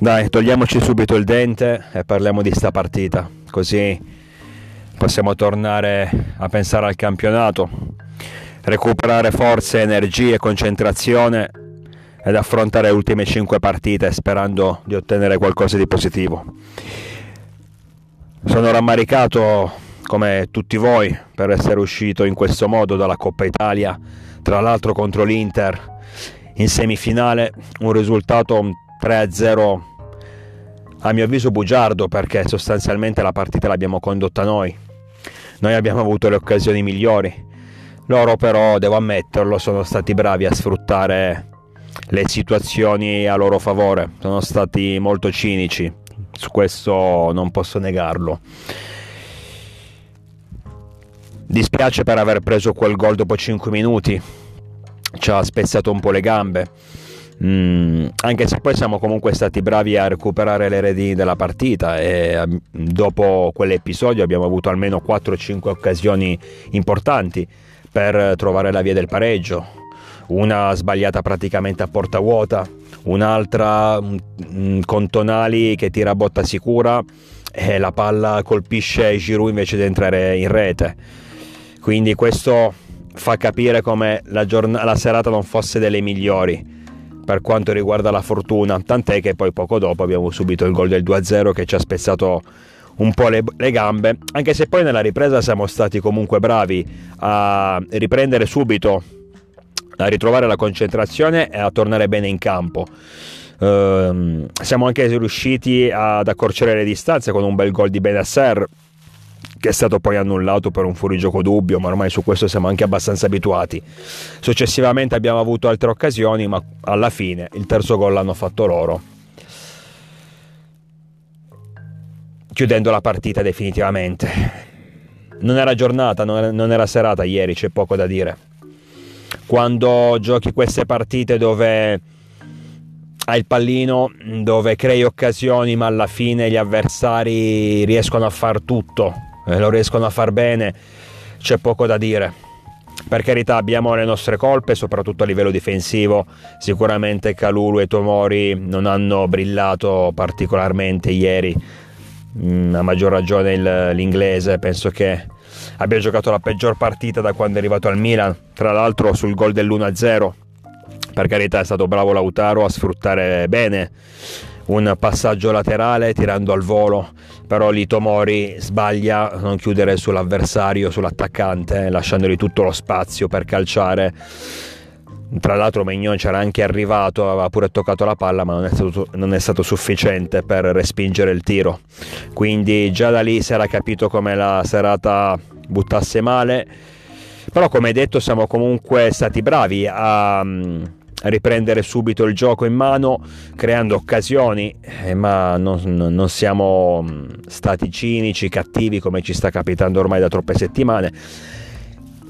Dai, togliamoci subito il dente e parliamo di sta partita, così possiamo tornare a pensare al campionato, recuperare forze, energie, concentrazione ed affrontare le ultime 5 partite sperando di ottenere qualcosa di positivo. Sono rammaricato come tutti voi per essere uscito in questo modo dalla Coppa Italia, tra l'altro contro l'Inter in semifinale, un risultato 3-0 a mio avviso bugiardo perché sostanzialmente la partita l'abbiamo condotta noi. Noi abbiamo avuto le occasioni migliori. Loro però, devo ammetterlo, sono stati bravi a sfruttare le situazioni a loro favore. Sono stati molto cinici. Su questo non posso negarlo. Dispiace per aver preso quel gol dopo 5 minuti. Ci ha spezzato un po' le gambe Mm, anche se poi siamo comunque stati bravi a recuperare le redini della partita e ehm, dopo quell'episodio abbiamo avuto almeno 4-5 occasioni importanti per trovare la via del pareggio. Una sbagliata praticamente a porta vuota, un'altra mm, con Tonali che tira a botta sicura e la palla colpisce Giroud invece di entrare in rete. Quindi questo fa capire come la, giorn- la serata non fosse delle migliori per quanto riguarda la fortuna, tant'è che poi poco dopo abbiamo subito il gol del 2-0 che ci ha spezzato un po' le, le, gambe, anche se poi nella ripresa siamo stati comunque bravi a riprendere subito, a ritrovare la concentrazione e a tornare bene in campo. Uh, siamo anche riusciti ad accorciare le distanze con un bel gol di Benasser che è stato poi annullato per un fuorigioco dubbio, ma ormai su questo siamo anche abbastanza abituati. Successivamente abbiamo avuto altre occasioni, ma alla fine il terzo gol l'hanno fatto loro. Chiudendo la partita definitivamente. Non era giornata, non era serata ieri, c'è poco da dire. Quando giochi queste partite dove hai il pallino, dove crei occasioni, ma alla fine gli avversari riescono a far tutto lo riescono a far bene, c'è poco da dire. Per carità abbiamo le nostre colpe, soprattutto a livello difensivo. Sicuramente Calulu e Tomori non hanno brillato particolarmente ieri, mm, a maggior ragione il, l'inglese, penso che abbia giocato la peggior partita da quando è arrivato al Milan, tra l'altro sul gol dell'1-0. Per carità è stato bravo Lautaro a sfruttare bene un passaggio laterale tirando al volo, però lì Tomori sbaglia a non chiudere sull'avversario, sull'attaccante, eh, lasciandogli tutto lo spazio per calciare. Tra l'altro Mignon c'era anche arrivato, aveva pure toccato la palla, ma non è, stato, non è stato sufficiente per respingere il tiro. Quindi già da lì si era capito come la serata buttasse male. Però come detto siamo comunque stati bravi a riprendere subito il gioco in mano creando occasioni eh, ma non, non, siamo mm, stati cinici, cattivi come ci sta capitando ormai da troppe settimane.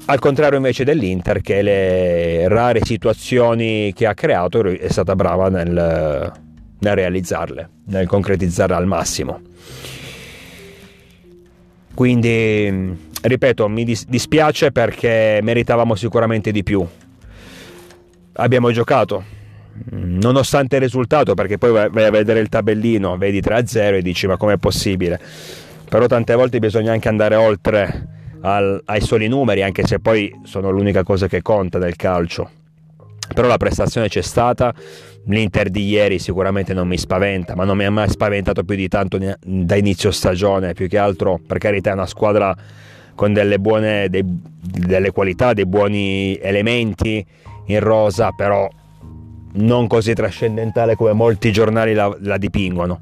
Al contrario invece dell'Inter che le rare situazioni che ha creato è stata brava nel, nel realizzarle, nel concretizzarle al massimo. Quindi ripeto mi dispiace perché meritavamo sicuramente di più abbiamo giocato. Nonostante il risultato perché poi vai a vedere il tabellino vedi 3-0 e dici ma com'è possibile? Però tante volte bisogna anche andare oltre al, ai soli numeri anche se poi sono l'unica cosa che conta nel calcio. Però la prestazione c'è stata. l'Inter di ieri sicuramente non mi spaventa ma non mi ha mai spaventato più di tanto da inizio stagione. Più che altro per carità è una squadra con delle buone dei, delle qualità dei buoni elementi in rosa, però non così trascendentale come molti giornali la, la dipingono.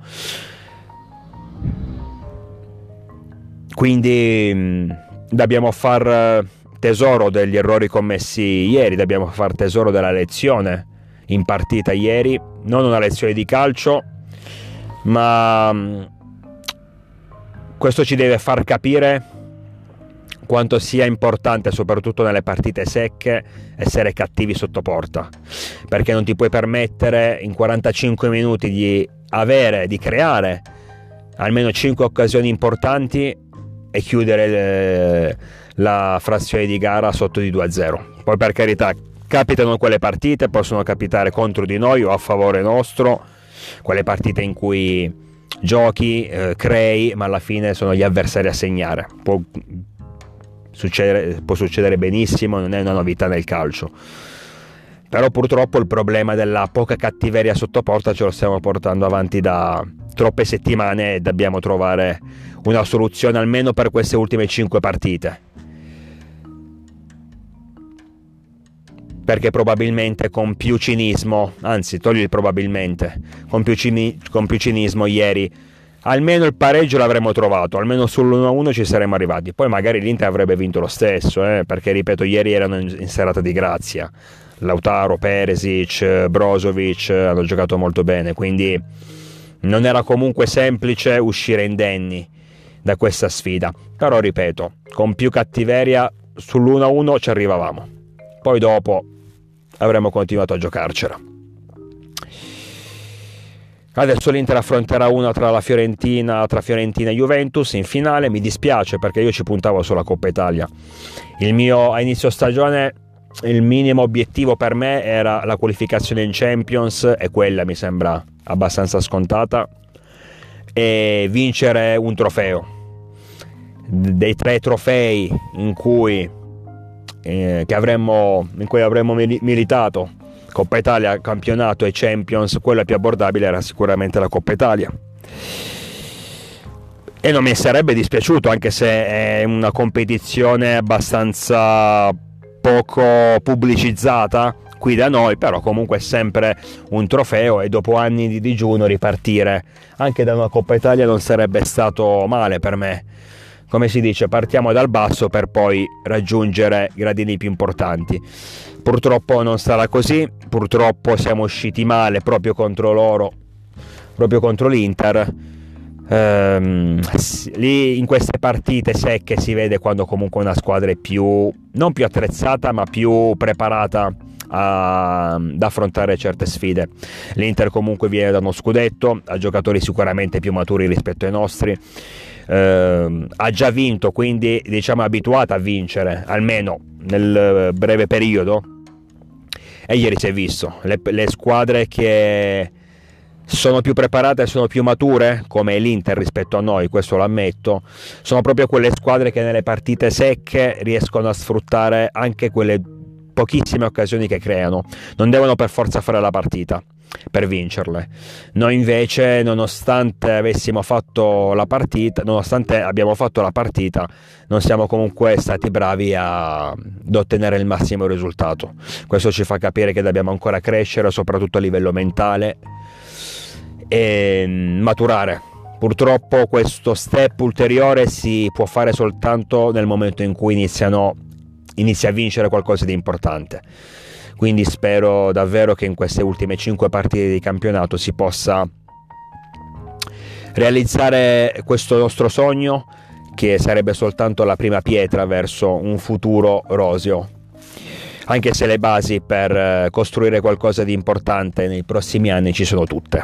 Quindi dobbiamo far tesoro degli errori commessi ieri, dobbiamo far tesoro della lezione in partita ieri, non una lezione di calcio, ma questo ci deve far capire quanto sia importante, soprattutto nelle partite secche, essere cattivi sotto porta, perché non ti puoi permettere in 45 minuti di avere, di creare almeno 5 occasioni importanti e chiudere le, la frazione di gara sotto di 2-0. Poi per carità, capitano quelle partite, possono capitare contro di noi o a favore nostro, quelle partite in cui giochi, eh, crei, ma alla fine sono gli avversari a segnare. Può succedere, può succedere benissimo, non è una novità nel calcio. Però purtroppo il problema della poca cattiveria sotto porta ce lo stiamo portando avanti da troppe settimane e dobbiamo trovare una soluzione almeno per queste ultime 5 partite. Perché probabilmente con più cinismo, anzi togli probabilmente, con più, cini, con più cinismo ieri almeno il pareggio l'avremmo trovato, almeno sull'1-1 ci saremmo arrivati. Poi magari l'Inter avrebbe vinto lo stesso, eh, perché ripeto, ieri erano in, serata di grazia. Lautaro, Peresic, Brozovic hanno giocato molto bene, quindi non era comunque semplice uscire indenni da questa sfida. Però ripeto, con più cattiveria sull'1-1 ci arrivavamo. Poi dopo avremmo continuato a giocarcela. Adesso l'Inter affronterà una tra la Fiorentina, tra Fiorentina e Juventus in finale. Mi dispiace perché io ci puntavo sulla Coppa Italia. Il mio a inizio stagione il minimo obiettivo per me era la qualificazione in Champions e quella mi sembra abbastanza scontata e vincere un trofeo. Dei tre trofei in cui, eh, avremmo, in cui avremmo militato Coppa Italia, campionato e Champions, quella più abbordabile era sicuramente la Coppa Italia. E non mi sarebbe dispiaciuto, anche se è una competizione abbastanza poco pubblicizzata qui da noi, però comunque è sempre un trofeo e dopo anni di digiuno ripartire anche da una Coppa Italia non sarebbe stato male per me. Come si dice, partiamo dal basso per poi raggiungere gradini più importanti. Purtroppo non sarà così, purtroppo siamo usciti male proprio contro loro, proprio contro l'Inter. Ehm, lì in queste partite secche si vede quando comunque una squadra è più, non più attrezzata, ma più preparata ad affrontare certe sfide. L'Inter comunque viene da uno scudetto, ha giocatori sicuramente più maturi rispetto ai nostri. Eh, ha già vinto, quindi diciamo è abituata a vincere, almeno nel breve periodo. E ieri si è visto, le, le squadre che sono più preparate, sono più mature, come l'Inter rispetto a noi, questo lo ammetto, sono proprio quelle squadre che nelle partite secche riescono a sfruttare anche quelle pochissime occasioni che creano, non devono per forza fare la partita per vincerle. Noi invece, nonostante avessimo fatto la partita, nonostante abbiamo fatto la partita, non siamo comunque stati bravi a, ad ottenere il massimo risultato. Questo ci fa capire che dobbiamo ancora crescere, soprattutto a livello mentale e mm, maturare. Purtroppo questo step ulteriore si può fare soltanto nel momento in cui iniziano, inizia a vincere qualcosa di importante quindi spero davvero che in queste ultime 5 partite di campionato si possa realizzare questo nostro sogno che sarebbe soltanto la prima pietra verso un futuro roseo anche se le basi per eh, costruire qualcosa di importante nei prossimi anni ci sono tutte.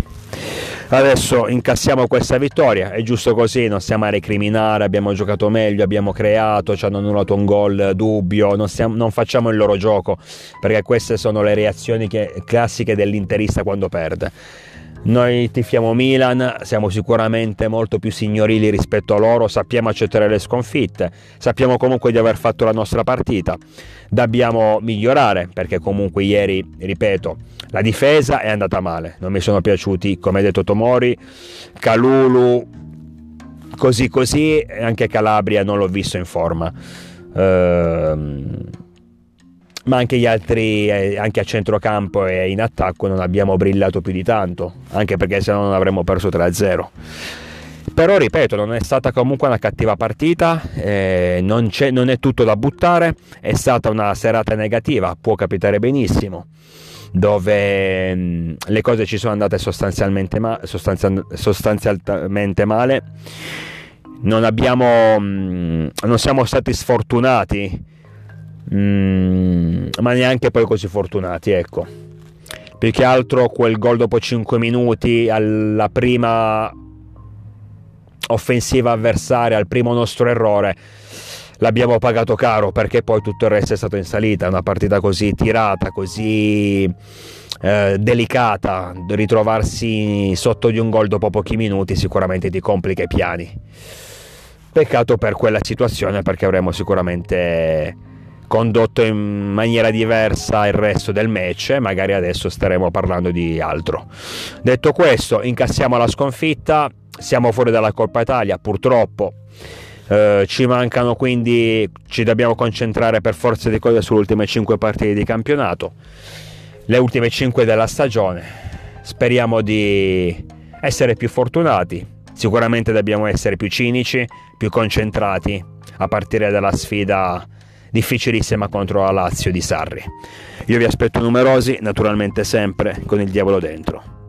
Adesso incassiamo questa vittoria, è giusto così, non stiamo a recriminare, abbiamo giocato meglio, abbiamo creato, ci hanno annullato un gol dubbio, non, stiamo, non facciamo il loro gioco, perché queste sono le reazioni che, classiche dell'interista quando perde. Noi tifiamo Milan, siamo sicuramente molto più signorili rispetto a loro, sappiamo accettare le sconfitte, sappiamo comunque di aver fatto la nostra partita, dobbiamo migliorare perché comunque ieri, ripeto, la difesa è andata male, non mi sono piaciuti, come ha detto Tomori, Calulu, così così, anche Calabria non l'ho visto in forma. Ehm ma anche gli altri, eh, anche a centrocampo e in attacco non abbiamo brillato più di tanto, anche perché se no non avremmo perso 3-0. Però ripeto, non è stata comunque una cattiva partita, eh, non, non, è tutto da buttare, è stata una serata negativa, può capitare benissimo, dove mm, le cose ci sono andate sostanzialmente, ma, sostanzial, sostanzialmente male. Non, abbiamo, mm, non siamo stati sfortunati mm, ma neanche poi così fortunati, ecco. Più che altro quel gol dopo 5 minuti alla prima offensiva avversaria, al primo nostro errore, l'abbiamo pagato caro perché poi tutto il resto è stato in salita, una partita così tirata, così eh, delicata, ritrovarsi sotto di un gol dopo pochi minuti sicuramente ti complica i piani. Peccato per quella situazione perché avremmo sicuramente condotto in maniera diversa il resto del match e magari adesso staremo parlando di altro. Detto questo, incassiamo la sconfitta, siamo fuori dalla Coppa Italia purtroppo. Eh, ci mancano quindi, ci dobbiamo concentrare per forza di cose sulle ultime 5 partite di campionato, le ultime 5 della stagione. Speriamo di essere più fortunati, sicuramente dobbiamo essere più cinici, più concentrati a partire dalla sfida difficilissima contro la Lazio di Sarri. Io vi aspetto numerosi, naturalmente sempre con il diavolo dentro.